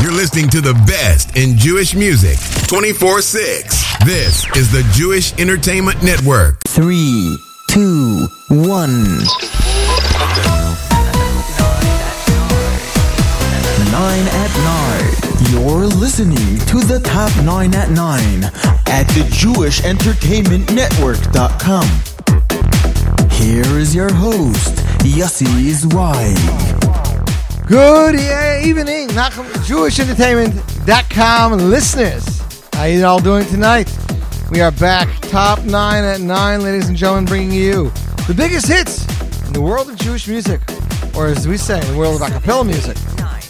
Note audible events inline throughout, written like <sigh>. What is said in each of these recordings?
You're listening to the best in Jewish music 24 6. This is the Jewish Entertainment Network. Three, two, one. Nine at nine. You're listening to the top nine at nine at the JewishEntertainmentNetwork.com. Here is your host, Yossi Zweig. Good evening, Nachum, JewishEntertainment.com listeners. How you all doing tonight? We are back, top nine at nine, ladies and gentlemen, bringing you the biggest hits in the world of Jewish music, or as we say, in the world of a cappella music. Nine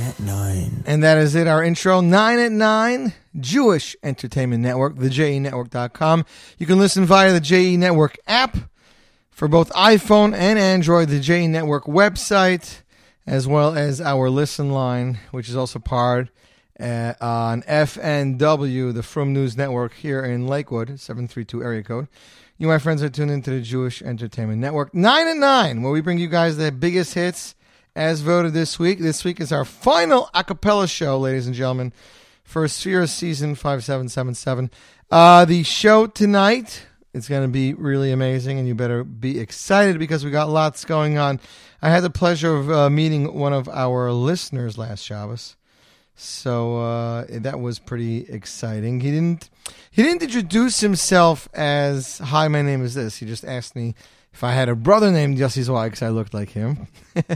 at nine. And that is it, our intro, 9 at 9, Jewish Entertainment Network, the JENetwork.com. You can listen via the JE Network app for both iPhone and Android, the J Network website, as well as our listen line, which is also part uh, on FNW, the From News Network here in Lakewood, 732 area code. You, my friends, are tuned into the Jewish Entertainment Network. 9 and 9, where we bring you guys the biggest hits as voted this week. This week is our final a cappella show, ladies and gentlemen, for Sefira Season 5777. Uh, the show tonight is going to be really amazing, and you better be excited because we got lots going on. I had the pleasure of uh, meeting one of our listeners last Shabbos. So uh, that was pretty exciting. He didn't he didn't introduce himself as "Hi, my name is this." He just asked me if I had a brother named Yossi Zweig because I looked like him, <laughs>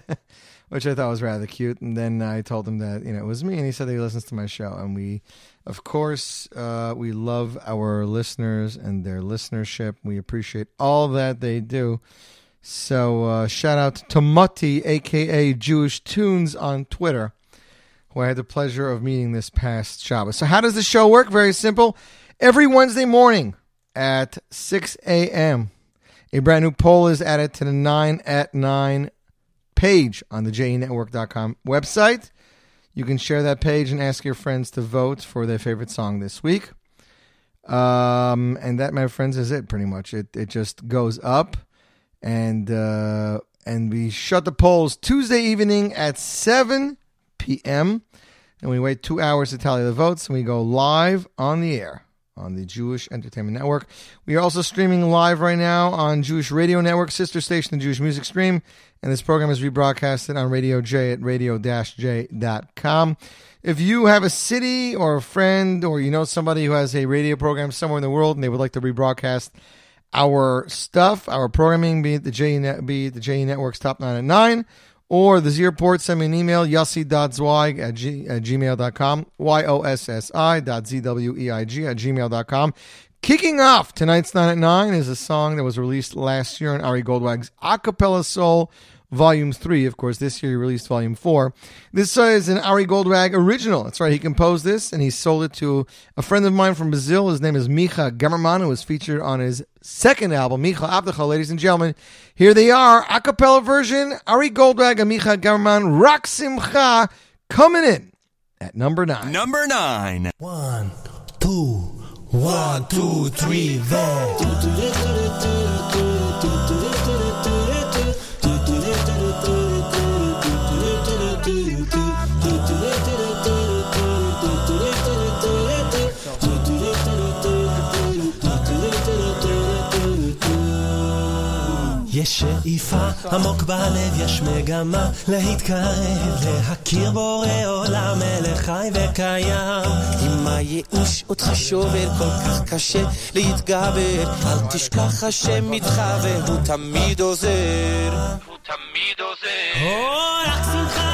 which I thought was rather cute. And then I told him that you know it was me, and he said that he listens to my show. And we, of course, uh, we love our listeners and their listenership. We appreciate all that they do. So uh, shout out to Mati, aka Jewish Tunes, on Twitter who I had the pleasure of meeting this past Shabbos. So, how does the show work? Very simple. Every Wednesday morning at 6 a.m., a brand new poll is added to the 9 at 9 page on the JENetwork.com website. You can share that page and ask your friends to vote for their favorite song this week. Um, and that, my friends, is it pretty much. It, it just goes up. And, uh, and we shut the polls Tuesday evening at 7 p.m. And we wait two hours to tally the votes, and we go live on the air on the Jewish Entertainment Network. We are also streaming live right now on Jewish Radio Network, sister station, the Jewish Music Stream, and this program is rebroadcasted on Radio J at radio-j.com. If you have a city or a friend, or you know somebody who has a radio program somewhere in the world, and they would like to rebroadcast our stuff, our programming, be it the J, be it the J Network's Top 9 at 9, or the Z report, send me an email, yossi.zweig at, g, at gmail.com, Y-O-S-S-I dot Z-W-E-I-G at gmail.com. Kicking off tonight's 9 at 9 is a song that was released last year in Ari Goldwag's Acapella Soul Volume 3. Of course, this year he released Volume 4. This uh, is an Ari Goldwag original. That's right, he composed this and he sold it to a friend of mine from Brazil. His name is Micha Gemmerman, who was featured on his second album, Micha Abdecha. Ladies and gentlemen, here they are, a cappella version, Ari Goldwag and Micha Gemmerman, Rak Simcha, coming in at number 9. Number 9. One, two, one, two, three, there. יש שאיפה עמוק בלב, יש מגמה להתקרב, להכיר בורא עולם, מלך חי וקיים. אם הייאוש אותך שובר כל כך קשה להתגבר, אל תשכח השם איתך והוא תמיד עוזר. הוא תמיד עוזר. רק שמחה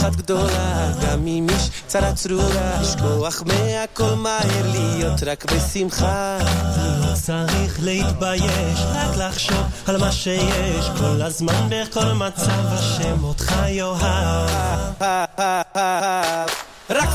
אחת גדולה, גם אם יש צרה צרורה, לשכוח מהכל מהר, להיות רק בשמחה. לא צריך להתבייש, רק לחשוב על מה שיש, כל הזמן בכל מצב השם אותך יאהב. רק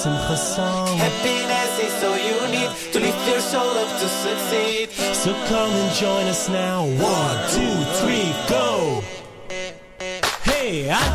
Simcha song. Happiness is all you need to lift your soul up to succeed. So come and join us now. One, two, three, go! Hey, רק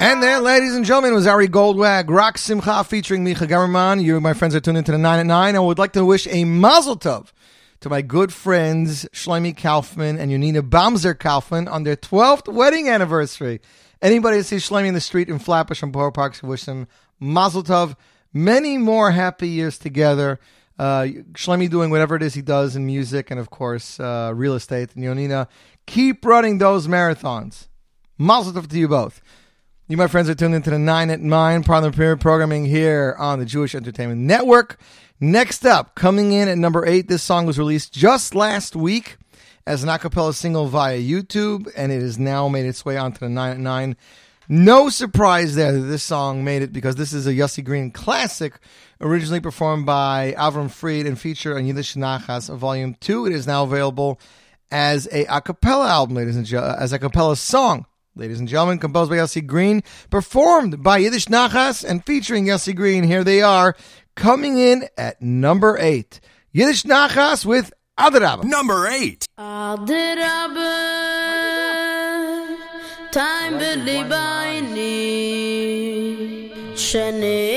And there, ladies and gentlemen, was Ari Goldwag, Rak Simcha featuring Micha Gamerman. You, my friends, are tuned into the 9 at 9. I would like to wish a mazel tov to my good friends Shlomi Kaufman and Yonina Baumzer Kaufman on their 12th wedding anniversary. Anybody that sees Shlomi in the street in Flatbush on Borough Park, wish them mazel tov. Many more happy years together. Uh, Shlomi doing whatever it is he does in music and, of course, uh, real estate. And Yonina, keep running those marathons. Mazel tov to you both. You, my friends, are tuned into the 9 at 9 part of the period programming here on the Jewish Entertainment Network. Next up, coming in at number 8, this song was released just last week as an a cappella single via YouTube, and it has now made its way onto the 9 at 9. No surprise there that this song made it because this is a Yossi Green classic, originally performed by Avram Fried and featured on Yiddish Nachas Volume 2. It is now available as a a cappella album, ladies and gentlemen, as a cappella song. Ladies and gentlemen, composed by Yossi Green, performed by Yiddish Nachas, and featuring Yossi Green. Here they are, coming in at number eight. Yiddish Nachas with Adrabah. Number eight. Adrabe, time belibaini, shenire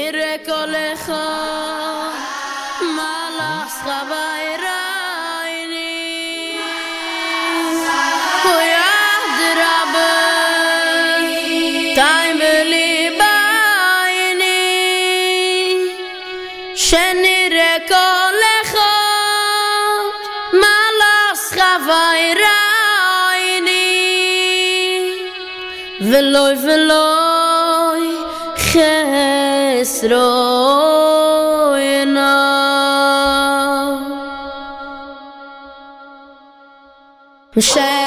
Veloy veloy chesroina. Mshener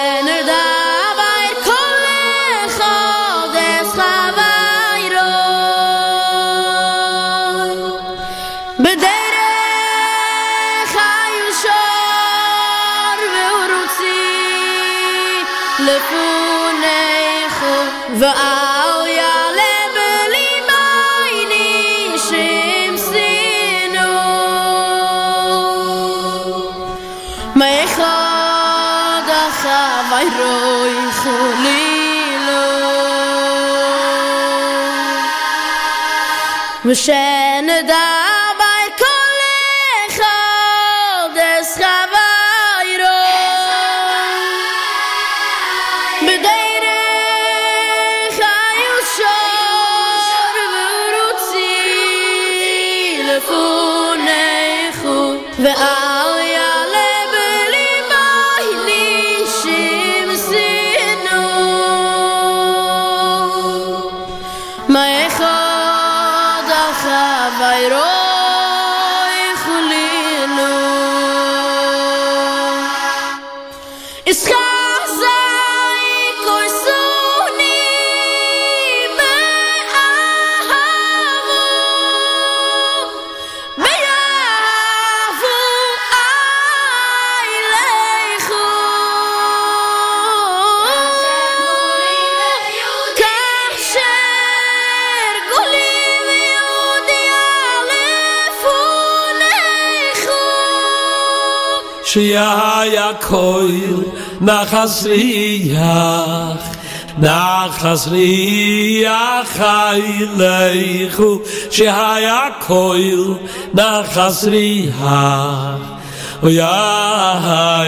Moshe שיה יקויל נחס ריח נחס ריח אילכו שיה יקויל נחס ריח ויה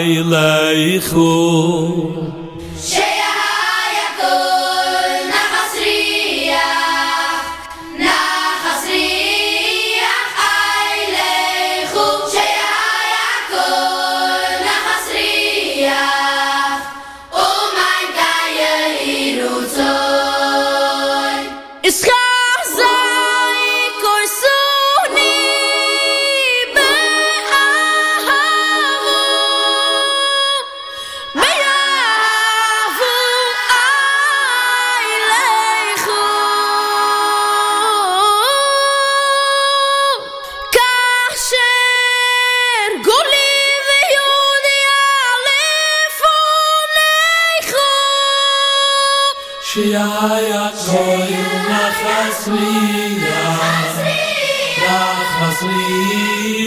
אילכו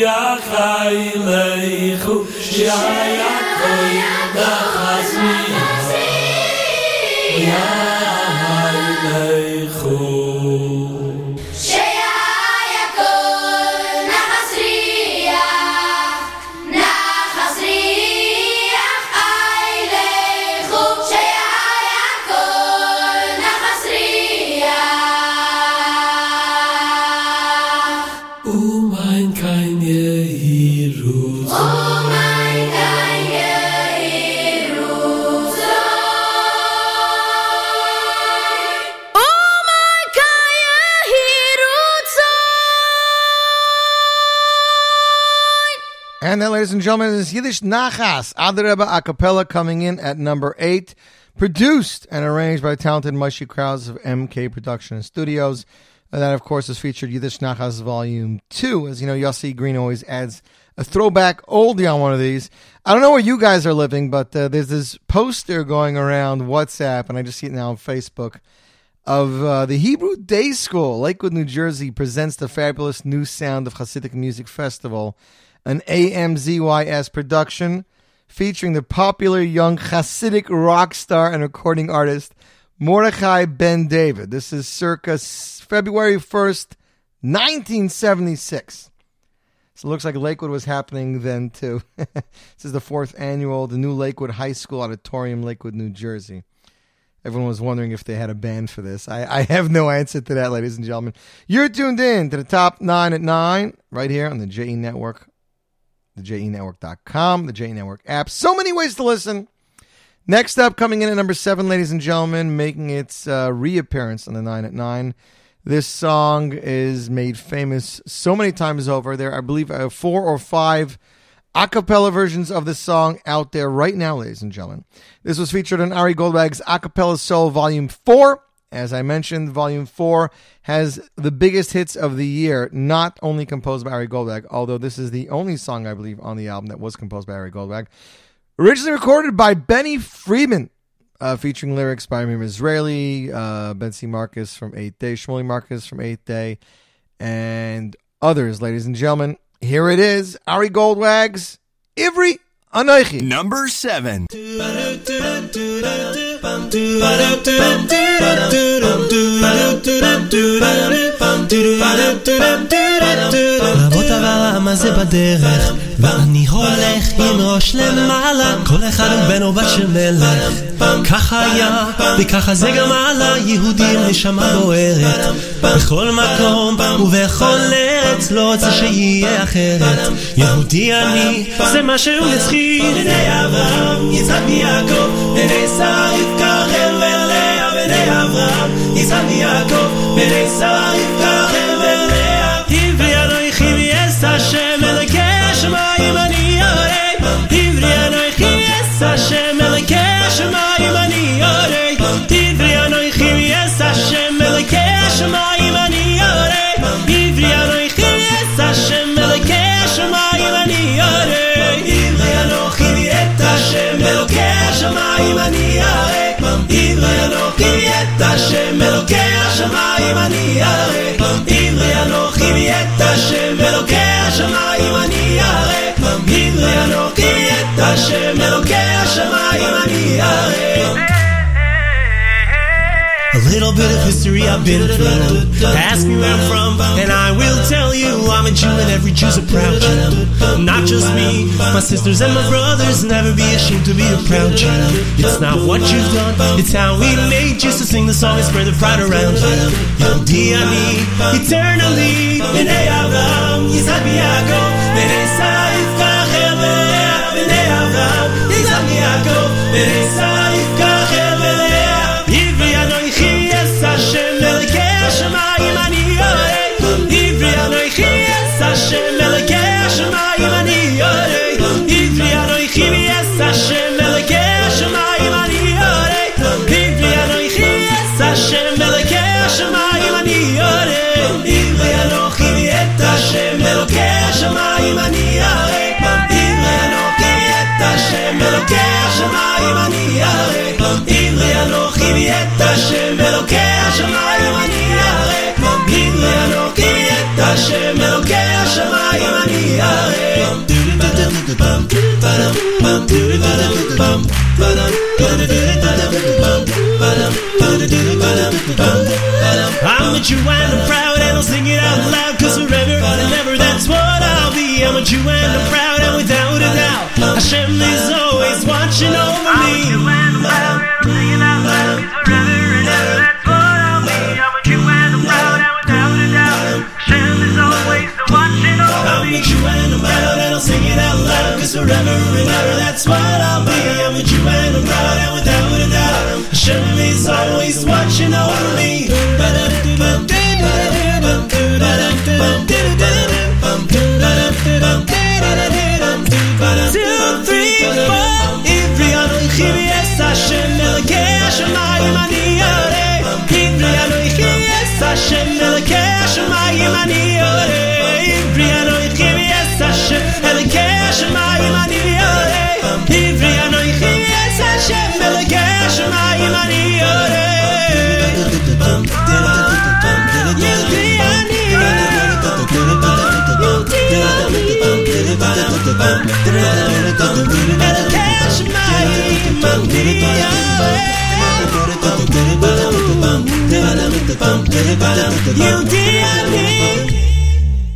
riach heilechu שיהיה koil nachas riach ויה heilechu gentlemen, is Yiddish Nachas, Adareba a cappella coming in at number eight, produced and arranged by talented Moshe Krause of MK Production and Studios. And that, of course, is featured Yiddish Nachas Volume 2. As you know, Yossi Green always adds a throwback oldie on one of these. I don't know where you guys are living, but uh, there's this poster going around WhatsApp, and I just see it now on Facebook, of uh, the Hebrew Day School, Lakewood, New Jersey, presents the fabulous new sound of Hasidic Music Festival, an AMZYS production featuring the popular young Hasidic rock star and recording artist Mordechai Ben David. This is circa February 1st, 1976. So it looks like Lakewood was happening then too. <laughs> this is the fourth annual, the new Lakewood High School Auditorium, Lakewood, New Jersey. Everyone was wondering if they had a band for this. I, I have no answer to that, ladies and gentlemen. You're tuned in to the top nine at nine, right here on the JE Network, the JENetwork.com, the JE Network app. So many ways to listen. Next up, coming in at number seven, ladies and gentlemen, making its uh, reappearance on the nine at nine. This song is made famous so many times over. There, I believe, uh, four or five a cappella versions of this song out there right now, ladies and gentlemen. This was featured on Ari Goldwag's A Cappella Soul Volume 4. As I mentioned, Volume 4 has the biggest hits of the year, not only composed by Ari Goldwag, although this is the only song, I believe, on the album that was composed by Ari Goldwag. Originally recorded by Benny Friedman, uh, featuring lyrics by Amir Israeli, uh, Bentzi Marcus from Eighth Day, Shmuley Marcus from Eighth Day, and others, ladies and gentlemen. Here it is, Ari Goldwag's Ivri Anoichi. Number seven. רבות אבל מה זה בדרך ואני הולך עם ראש למעלה כל אחד הוא בן או של מלך. ככה היה וככה זה גם עלה יהודים נשמה בוערת. בכל מקום ובכל ארץ לא רוצה שיהיה אחרת. יהודי אני זה מה שהוא נצחי בני אברהם יצחק מיעקב בני שרה רבקה בני אברהם יצחק מיעקב בני שרה רבקה A little bit of history I've been through. Ask me where I'm from, and I will tell you I'm a Jew, and every Jew's a proud Jew. Not just me, my sisters and my brothers. Never be ashamed to be a proud Jew. It's not what you've done, it's how we made you to sing the song and spread the pride around you. Yehudi ani, eternally. ורצה יפקח אל אליה עברי אנוכי אס השם מלכי השמיים אני אוהב עברי אנוכי אס I'm a Jew and I'm proud and I'll sing it out loud Cause forever and ever that's what I'll be. I'm a Jew and I'm proud and without a doubt. Hashem is always watching over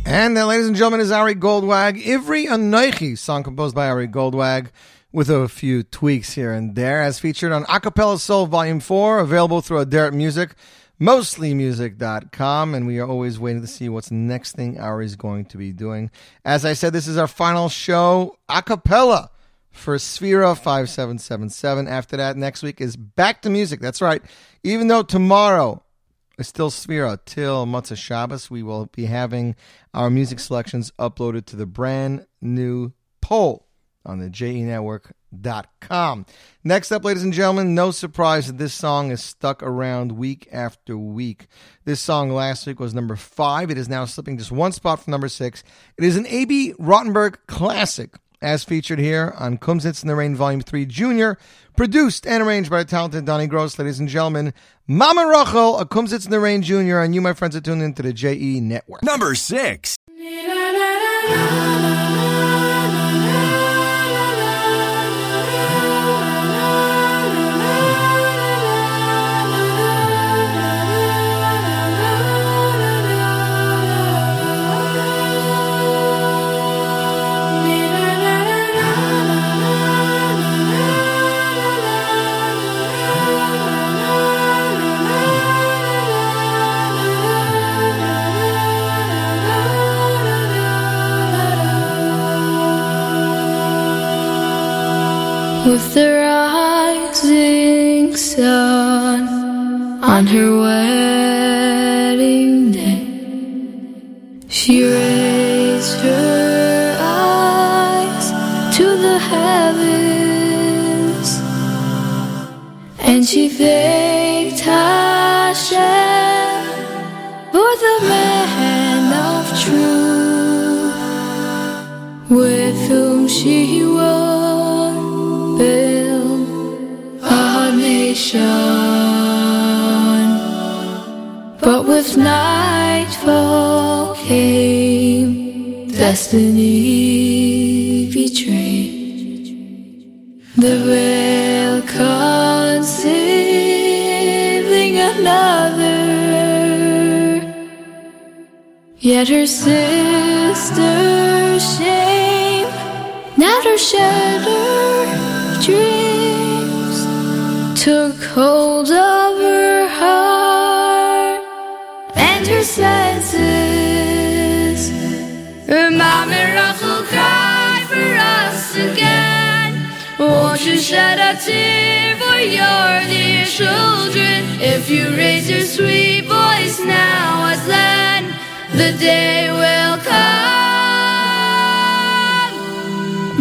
And then, ladies and gentlemen, is Ari Goldwag, Ivri Anoichi, song composed by Ari Goldwag, with a few tweaks here and there, as featured on Acapella Soul Volume 4, available through Aderet Music, mostlymusic.com, and we are always waiting to see what's next thing Ari's going to be doing. As I said, this is our final show, a cappella for Sefira 5777. After that, next week is back to music. That's right. Even though tomorrow is still Sefira till Motzei Shabbos, we will be having our music selections uploaded to the brand new poll on the JENetwork.com. Next up, ladies and gentlemen, no surprise that this song is stuck around week after week. This song last week was number five. It is now slipping just one spot from number six. It is an Abie Rotenberg classic, as featured here on Kumsitz in the Rain Volume 3 Junior, produced and arranged by the talented Donnie Gross, ladies and gentlemen. Mama Rachel, a Kumsitz in the Rain Junior, and you, my friends, are tuned into the JE Network. Number six. With the rising sun on her wedding day, she raised her eyes to the heavens and she thanked with nightfall came, destiny betrayed. The veil concealing another, yet her sister's shame now her shattered dreams took hold of. Her mommy Rachel cried for us again. Won't you shed a tear for your dear children? If you raise your sweet voice now as then, the day will come.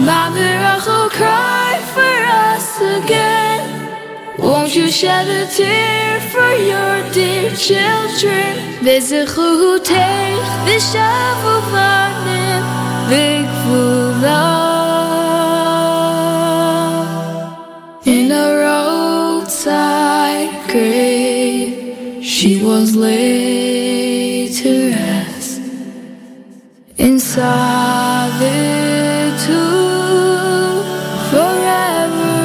Mother Rachel cried for us again. Won't you shed a tear for your dear children? וזכרותך ושבו בנים Love in a roadside grave. She was laid to rest in solitude forever,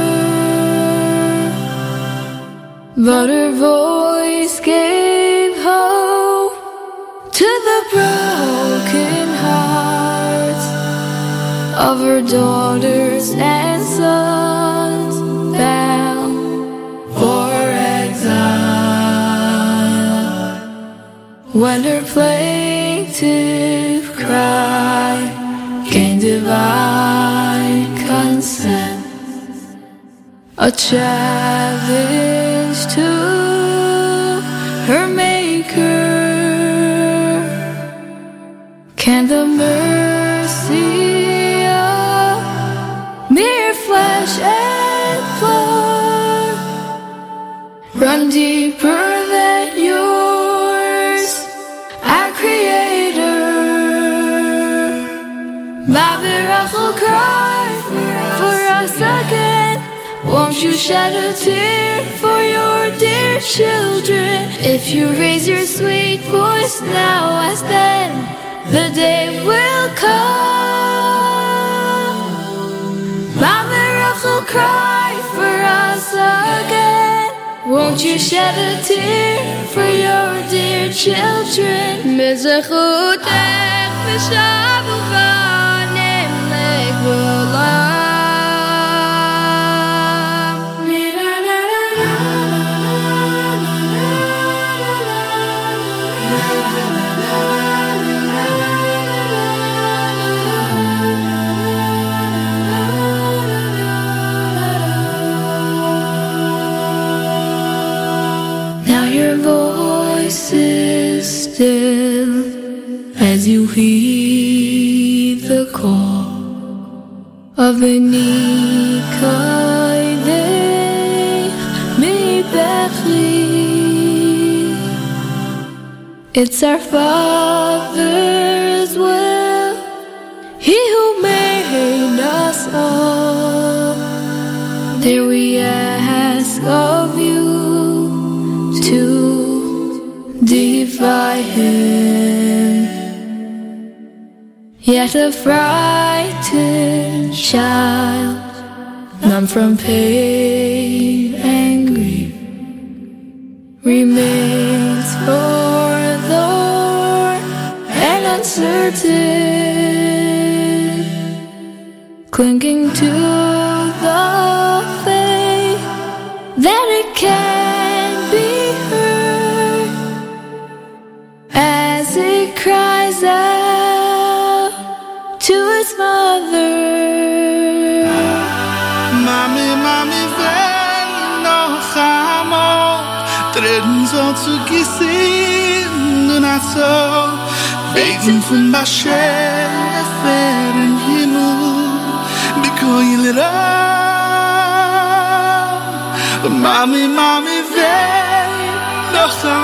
but her voice. Her daughters and sons bound for exile. When her plaintive cry gained divine consent, a challenge to her maker. Can the mercy deeper than yours, our creator? Mother Rachel cried for us again. Won't you shed a tear for your dear children? If you raise your sweet voice now as then, the day will come. Mother Rachel cried for us again. Won't you shed a tear for your dear children? Heed the call of the Nikaidech mi Bethli. It's our Father's will, He who made us all. There we ask of you to defy him. Yet a frightened child, numb from pain and grief, remains forlorn and uncertain, clinging to sing the night so Waiting for my shepherd Because you lit up. Mommy, mommy, they lost so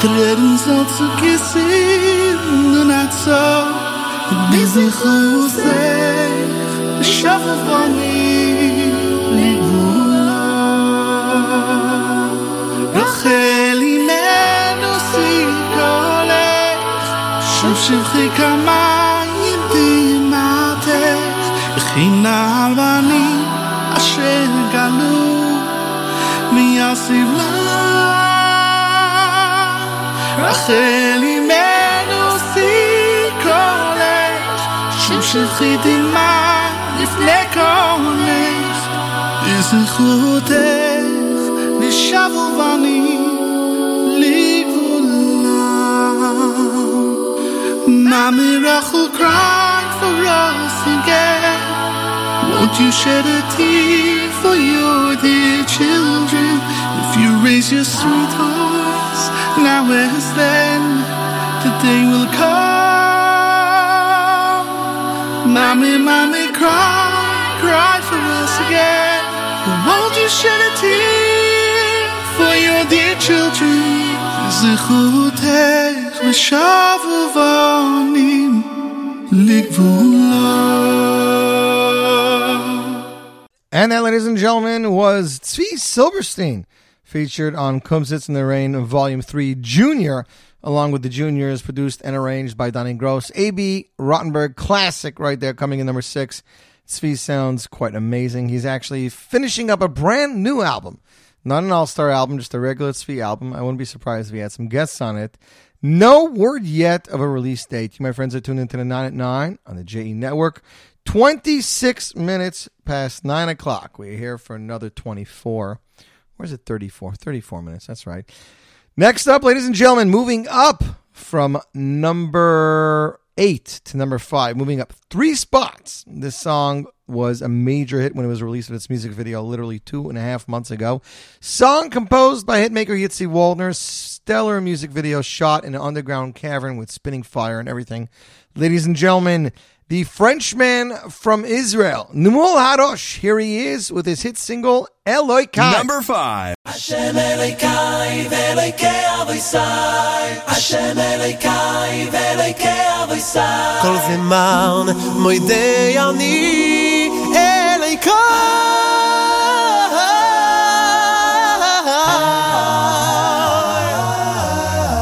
to kissing the night so. Busy who's there Shovel שבחי כמים דמעתך, וכי נעל בנים אשר גלו מיסיב לה. רחל אימנו סיכולך, שוב שבחי דמעה לפני קולך, לזכרותך נשבו בנים לגבולה. My miracle cry for us again. Won't you shed a tear for your dear children? If you raise your sweet voice now as then, the day will come. Mommy, mommy, cry, cry for us again. Won't you shed a tear for your dear children? Zechutei. And that, ladies and gentlemen, was Tzvi Silverstein, featured on Kumsitz in the Rain, Volume 3, Junior, along with the Juniors, produced and arranged by Donnie Gross. Abie Rotenberg, classic right there, coming in number 6. Tzvi sounds quite amazing. He's actually finishing up a brand new album. Not an all star album, just a regular Tzvi album. I wouldn't be surprised if he had some guests on it. No word yet of a release date. You, my friends, are tuned into the 9 at 9 on the JE Network. 26 minutes past 9 o'clock. We're here for another 24. Where's it 34? 34 minutes. That's right. Next up, ladies and gentlemen, moving up from number eight to number five, moving up three spots. This song was a major hit when it was released with its music video literally two and a half months ago. Song composed by hitmaker Yitzi Waldner, stellar music video shot in an underground cavern with spinning fire and everything. Ladies and gentlemen, the Frenchman from Israel, Nimul Harosh. Here he is with his hit single, Eloikai. Number five. Hashem Hashem Kol zeman, moidei ani.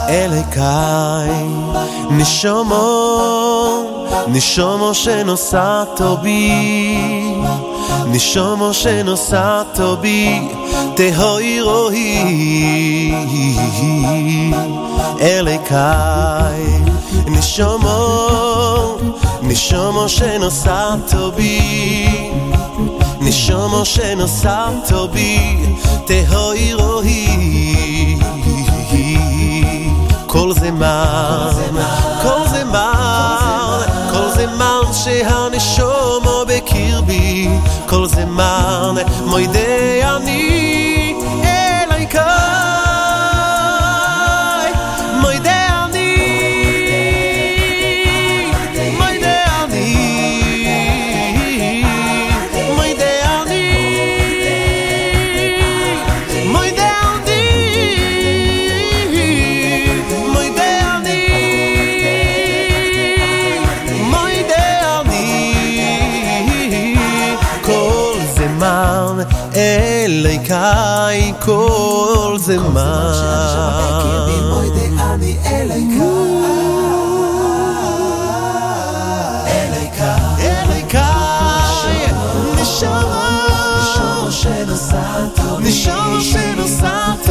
אליקי נשומו נשומו שנוסעתו בי נשומו שנוסעתו בי תהוי רואי אליקי נשומו נשומו שנוסעתו בי נשומו שנוסעתו בי תהוי רואי. כל זמן כל זמן כל זמן שהנשומו בקרבי. כל זמן מוידי אני כל זה מה. נשאר שנוסעת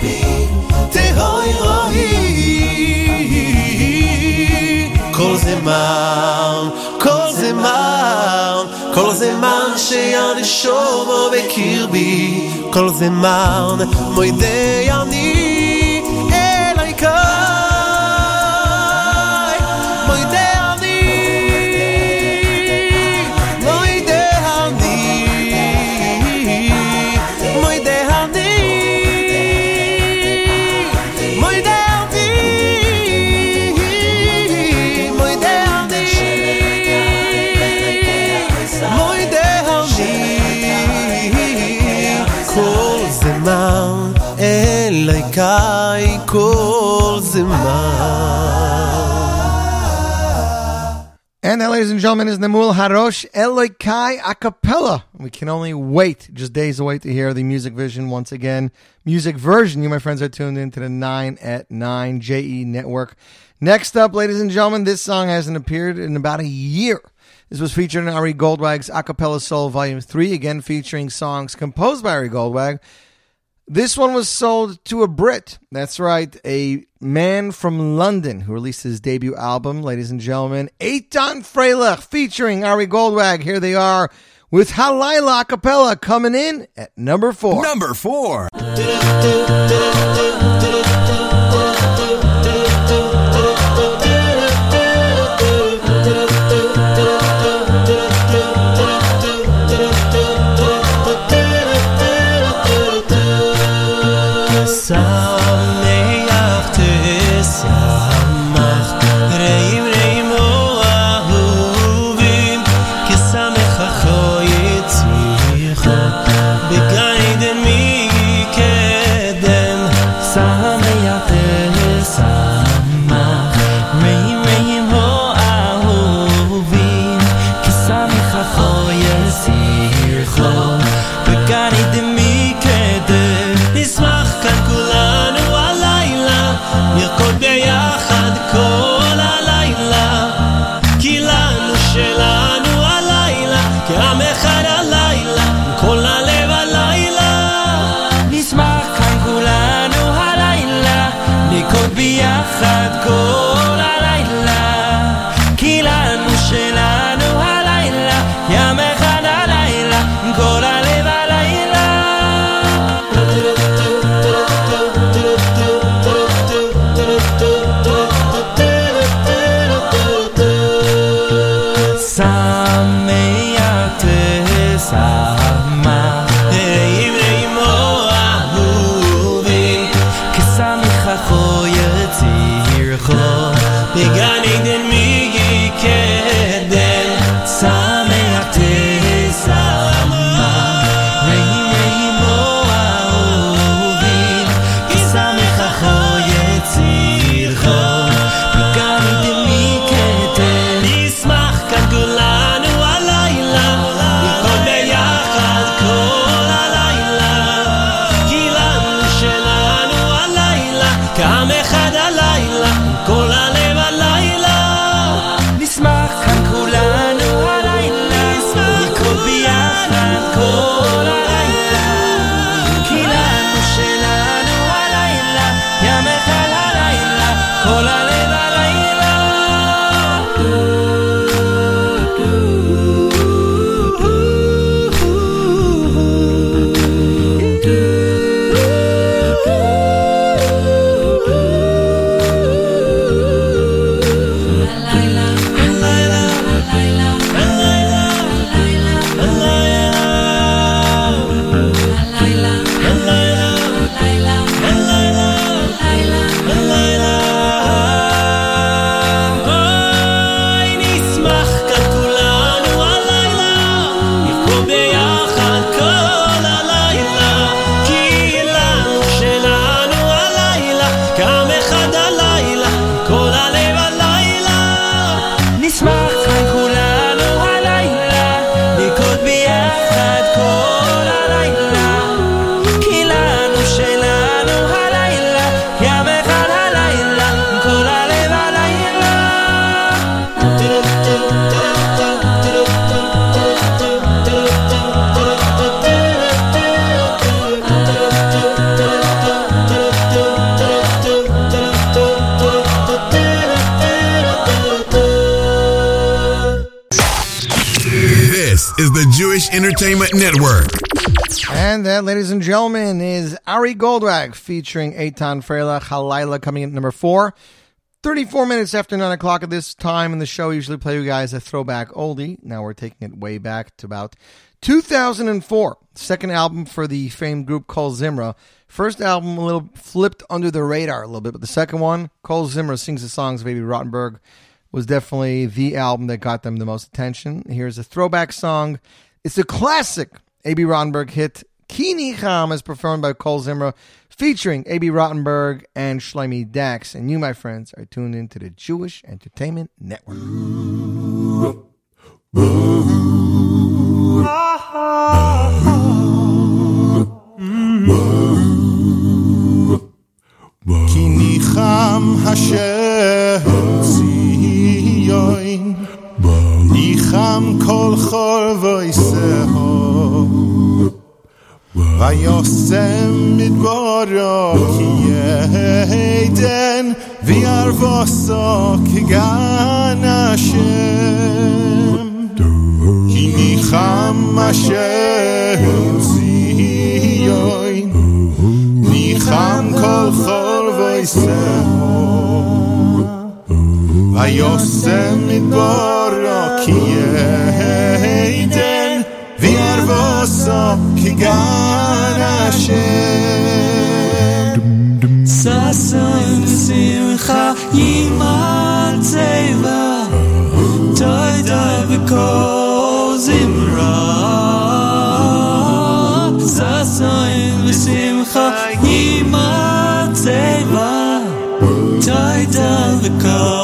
בי, תהוי רואי, כל זה מה? כל זמן שהנשומו בקרבי כל זמן מוידי אני And that, ladies and gentlemen, is Namul Harosh Elokai a cappella. We can only wait, just days away to hear the music vision once again. Music version. You, my friends, are tuned into the 9 at 9 JE network. Next up, ladies and gentlemen, this song hasn't appeared in about a year. This was featured in Ari Goldwag's a cappella Soul Volume 3, again featuring songs composed by Ari Goldwag, This one was sold to a Brit. That's right, a man from London who released his debut album, ladies and gentlemen, Eitan Freilich, featuring Ari Goldwag. Here they are with Halayla a cappella coming in at number four. Number four. Featuring Eitan Freilich Halayla coming in at number four. 34 minutes after 9 o'clock at this time in the show, we usually play you guys a throwback oldie. Now we're taking it way back to about 2004. Second album for the famed group called Zimra. First album, a little flipped under the radar a little bit, but the second one, Kol Zimra sings the songs of Abie Rotenberg, was definitely the album that got them the most attention. Here's a throwback song. It's a classic Abie Rotenberg hit. Ki Nicham is performed by Kol Zimra, featuring Abie Rotenberg and Shlomi Dachs. And you, my friends, are tuned into the Jewish Entertainment Network. Vajosem midborio kieden vi arvosok ganashem Kini chamashem zioin Ni cham kol chol Vajosem midborio kieden וירבוסו כגן השם ששון ושמחה ימל צבע תודה וכל זמרה ששון ושמחה ימל צבע תודה וכל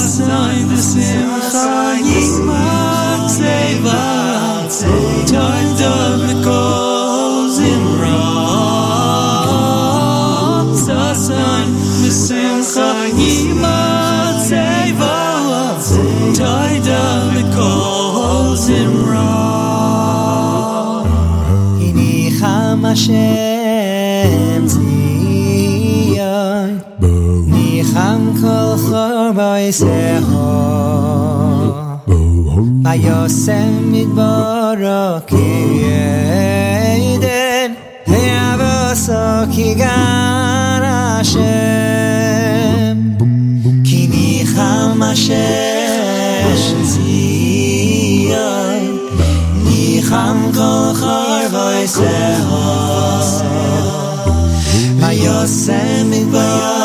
Hasnoy v'simcha yimach zei v'atzei Toy dov v'kol zimra Hasnoy v'simcha yimach zei v'atzei Toy dov v'kol zion Nicham kol always error 나였음이 버럭이에 이들 헤아버서 기가 나심 기니 함마셰 지연 니 함거 헐거이세호 나였음이 버럭이에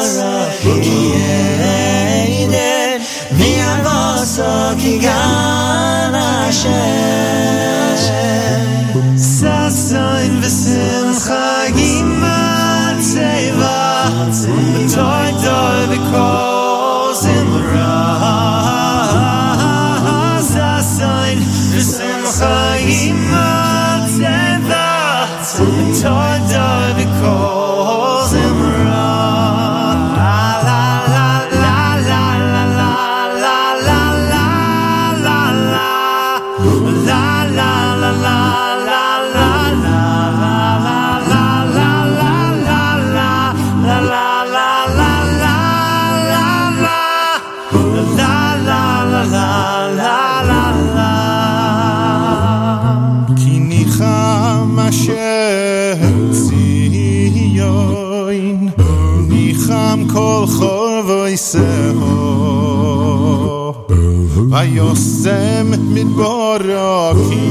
Vayosem mit Boroki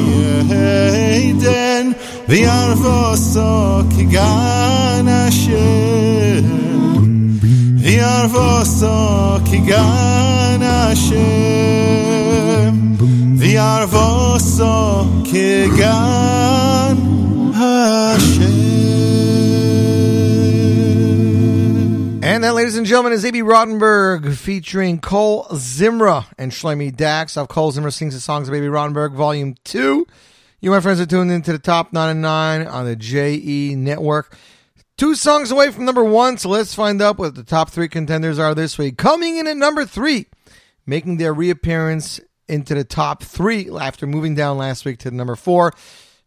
Gan Hashem Vyar Gan Hashem Vyar Gan Hashem That, ladies and gentlemen, is Abie Rotenberg featuring Kol Zimra and Shlomi Dachs. Of Kol Zimra sings the songs of Abie Rotenberg, Volume 2. You, my friends, are tuned into the top 9 and 9 on the JE Network. Two songs away from number one, so let's find out what the top three contenders are this week. Coming in at number three, making their reappearance into the top three after moving down last week to number four.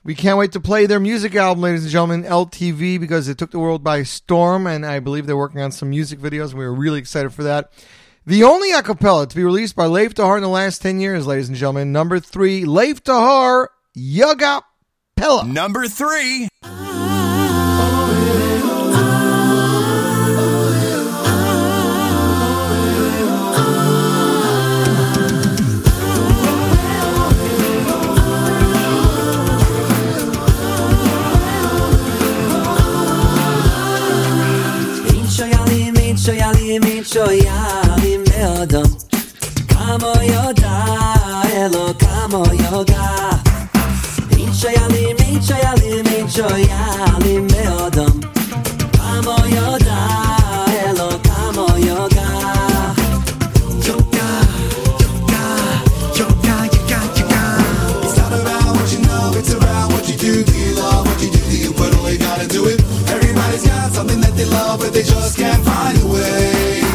We can't wait to play their music album, ladies and gentlemen, LTV, because it took the world by storm, and I believe they're working on some music videos. And we were really excited for that. The only acapella to be released by Lev Tahor in the last 10 years, ladies and gentlemen. Number three, Lev Tahor, Yaga Pella. Number three. שוים מאודו כמו יודע אלו כמו יודע אין שיילים אין שיילים אין שוים מאודו כמו יודע אלו כמו יודע It's around what you know, it's you what you do, do you you gotta do it? Everybody's got something that they love, but they just can't find a way.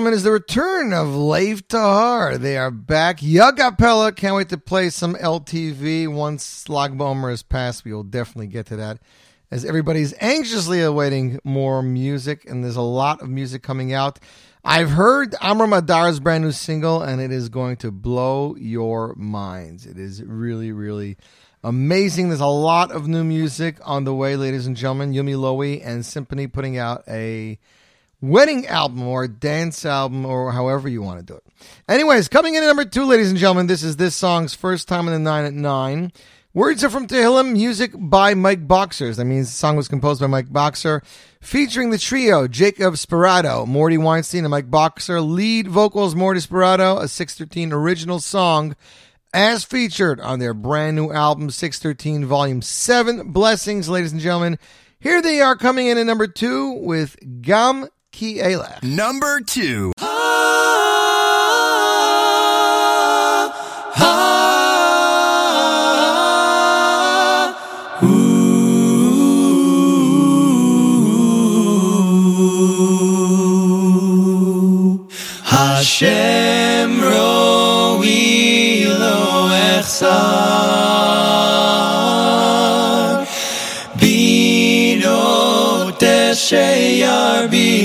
Gentlemen, is the return of Lev Tahor. They are back. Yagapella. Can't wait to play some LTV. Once Lag BaOmer has passed, we will definitely get to that. As everybody's anxiously awaiting more music, and there's a lot of music coming out. I've heard Amram Adar's brand new single, and it is going to blow your minds. It is really, really amazing. There's a lot of new music on the way, ladies and gentlemen. Yumi Lowy and Symphony putting out a wedding album or dance album or however you want to do it. Anyways, coming in at number two, ladies and gentlemen, this is this song's first time in the nine at nine. Words are from Tehillim, music by Mike Boxers. That means the song was composed by Mike Boxer, featuring the trio Jacob Sperato, Morty Weinstein, and Mike Boxer. Lead vocals Morty Sperato, a 613 original song as featured on their brand new album 613 Volume 7. Blessings, ladies and gentlemen. Here they are coming in at number two with Gam Ki Elech. Number two.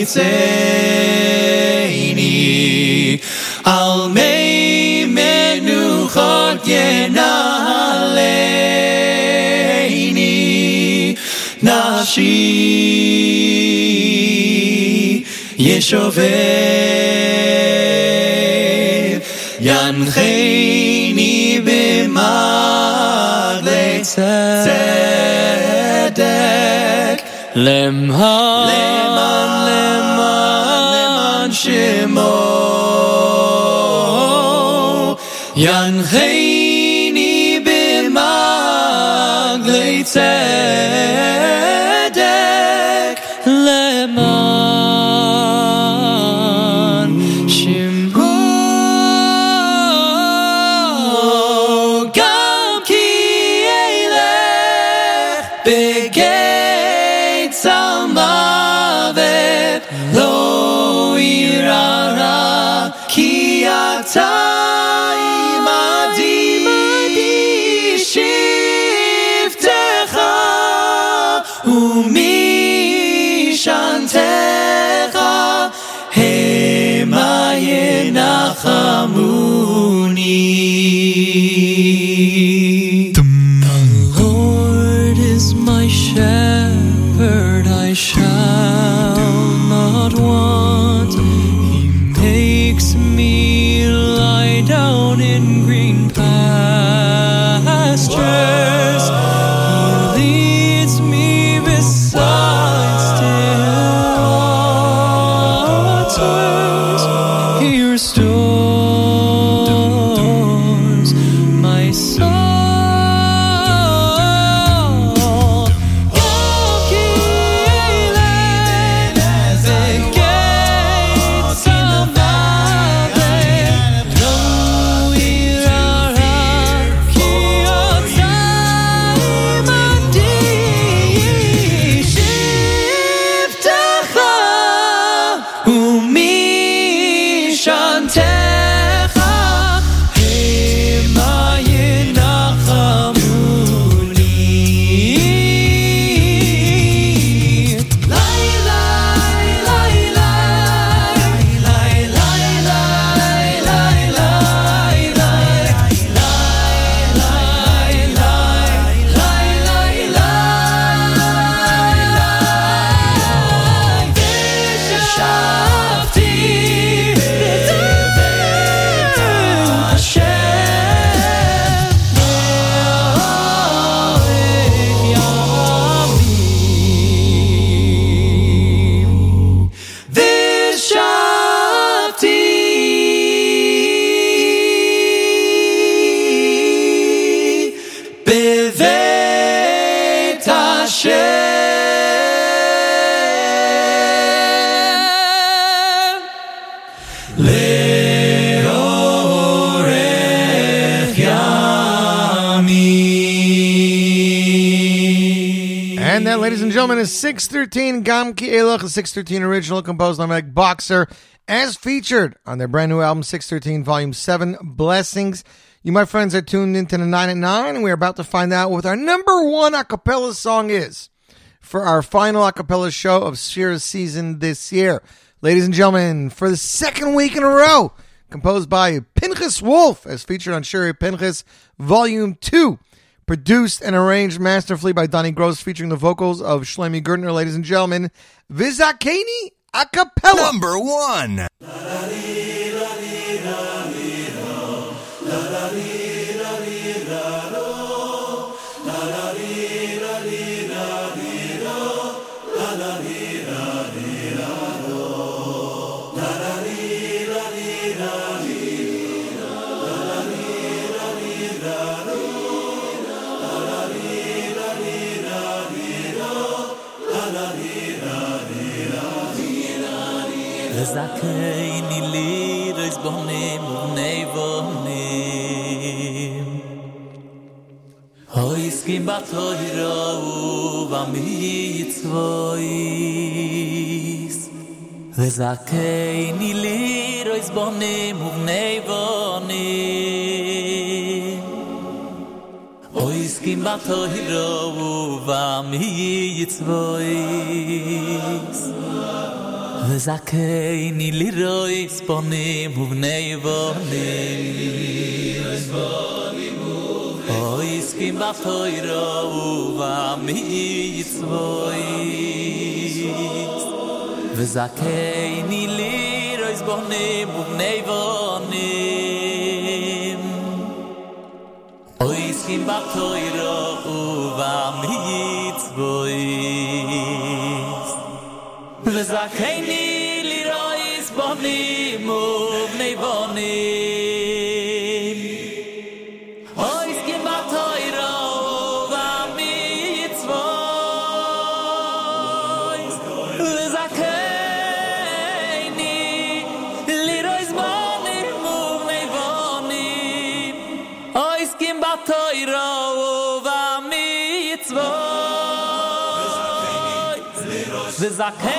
tzeni al mei menuchot yenaleini nafshi yeshovet. Yancheini b'mad letzeni Lemon, lemon, lemon, lemon shemo. Yancheini b'maglei tzeh. Ladies is 613 Gam Ki Elach, a 613 original composed by Mike Boxer, as featured on their brand new album, 613 Volume 7, Blessings. You, my friends, are tuned into the 9 at 9, and we're about to find out what our number one a cappella song is for our final a cappella show of Sefira season this year. Ladies and gentlemen, for the second week in a row, composed by Pinchas Wolf, as featured on Shiri Pinchas Volume 2, produced and arranged masterfully by Donnie Gross, featuring the vocals of Shlomi Gertner, ladies and gentlemen, Vizakeni a cappella. Number one. הויסקים בתוירו ובמצוויס וזכני לי רז בונים ובני בונים הויסקים בתוירו ובמצוויס וזכני לירוי ספונים ובני בונים אוי סכים בתוירו ובמצוויס וזכני לירוי ספונים ובני בונים אוי סכים בתוירו ובמצוויס וזכני לירויס בונים ובני Sache.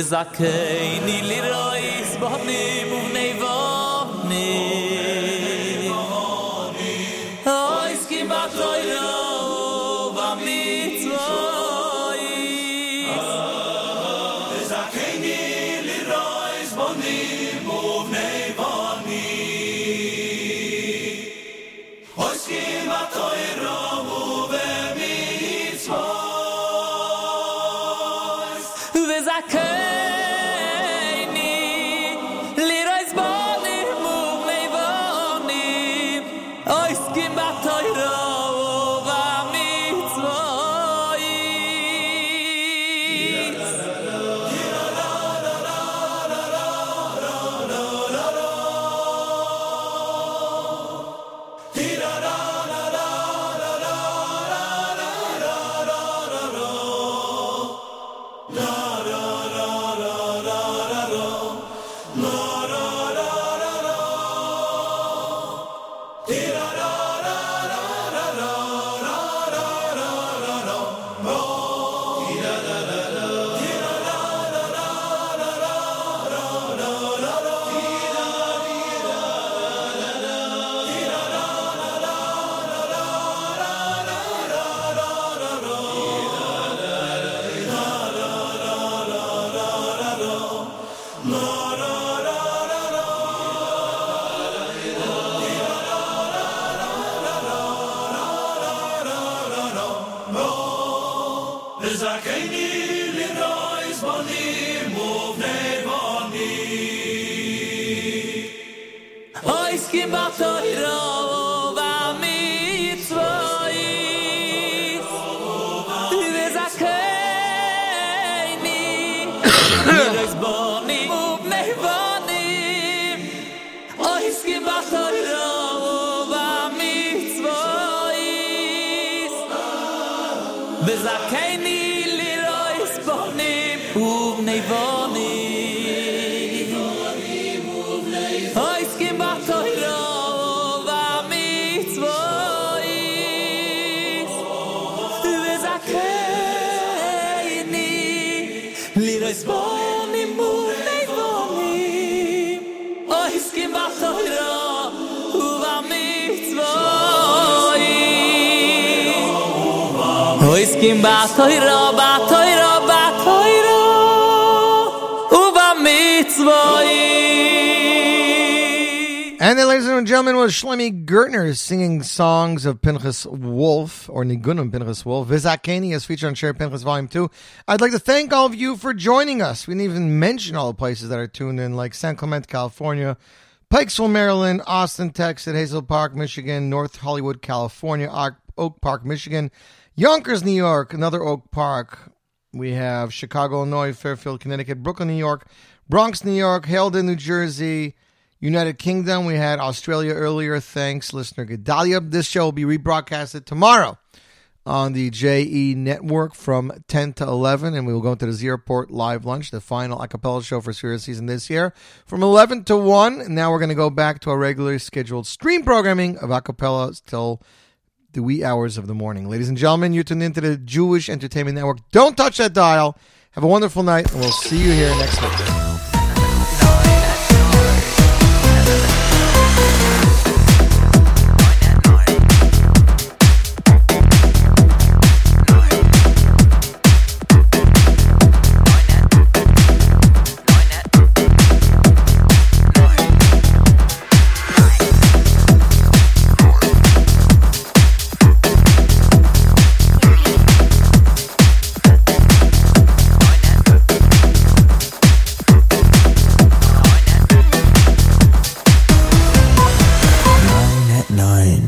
וזכני לירויס בונים Uva mitzvoi And then, ladies and gentlemen, was Shlomi Gertner singing songs of Pinchas Wolf or Nigunim Pinchas Wolf. Vizakeni is featured on Shiri Pinchas Volume 2. I'd like to thank all of you for joining us. We didn't even mention all the places that are tuned in, like San Clemente, California, Pikesville, Maryland, Austin, Texas, Hazel Park, Michigan, North Hollywood, California, Oak Park, Michigan, Yonkers, New York, another Oak Park. We have Chicago, Illinois, Fairfield, Connecticut, Brooklyn, New York, Bronx, New York, Haledon, New Jersey, United Kingdom. We had Australia earlier. Thanks, listener Gedalia. This show will be rebroadcasted tomorrow on the JE network from 10 to 11, and we will go into the Z Report live lunch, the final a cappella show for Sefira Season this year, from 11 to 1. And now we're going to go back to our regularly scheduled stream programming of a cappella till the wee hours of the morning. Ladies and gentlemen, you're tuned into the Jewish Entertainment Network. Don't touch that dial. Have a wonderful night, and we'll see you here next week.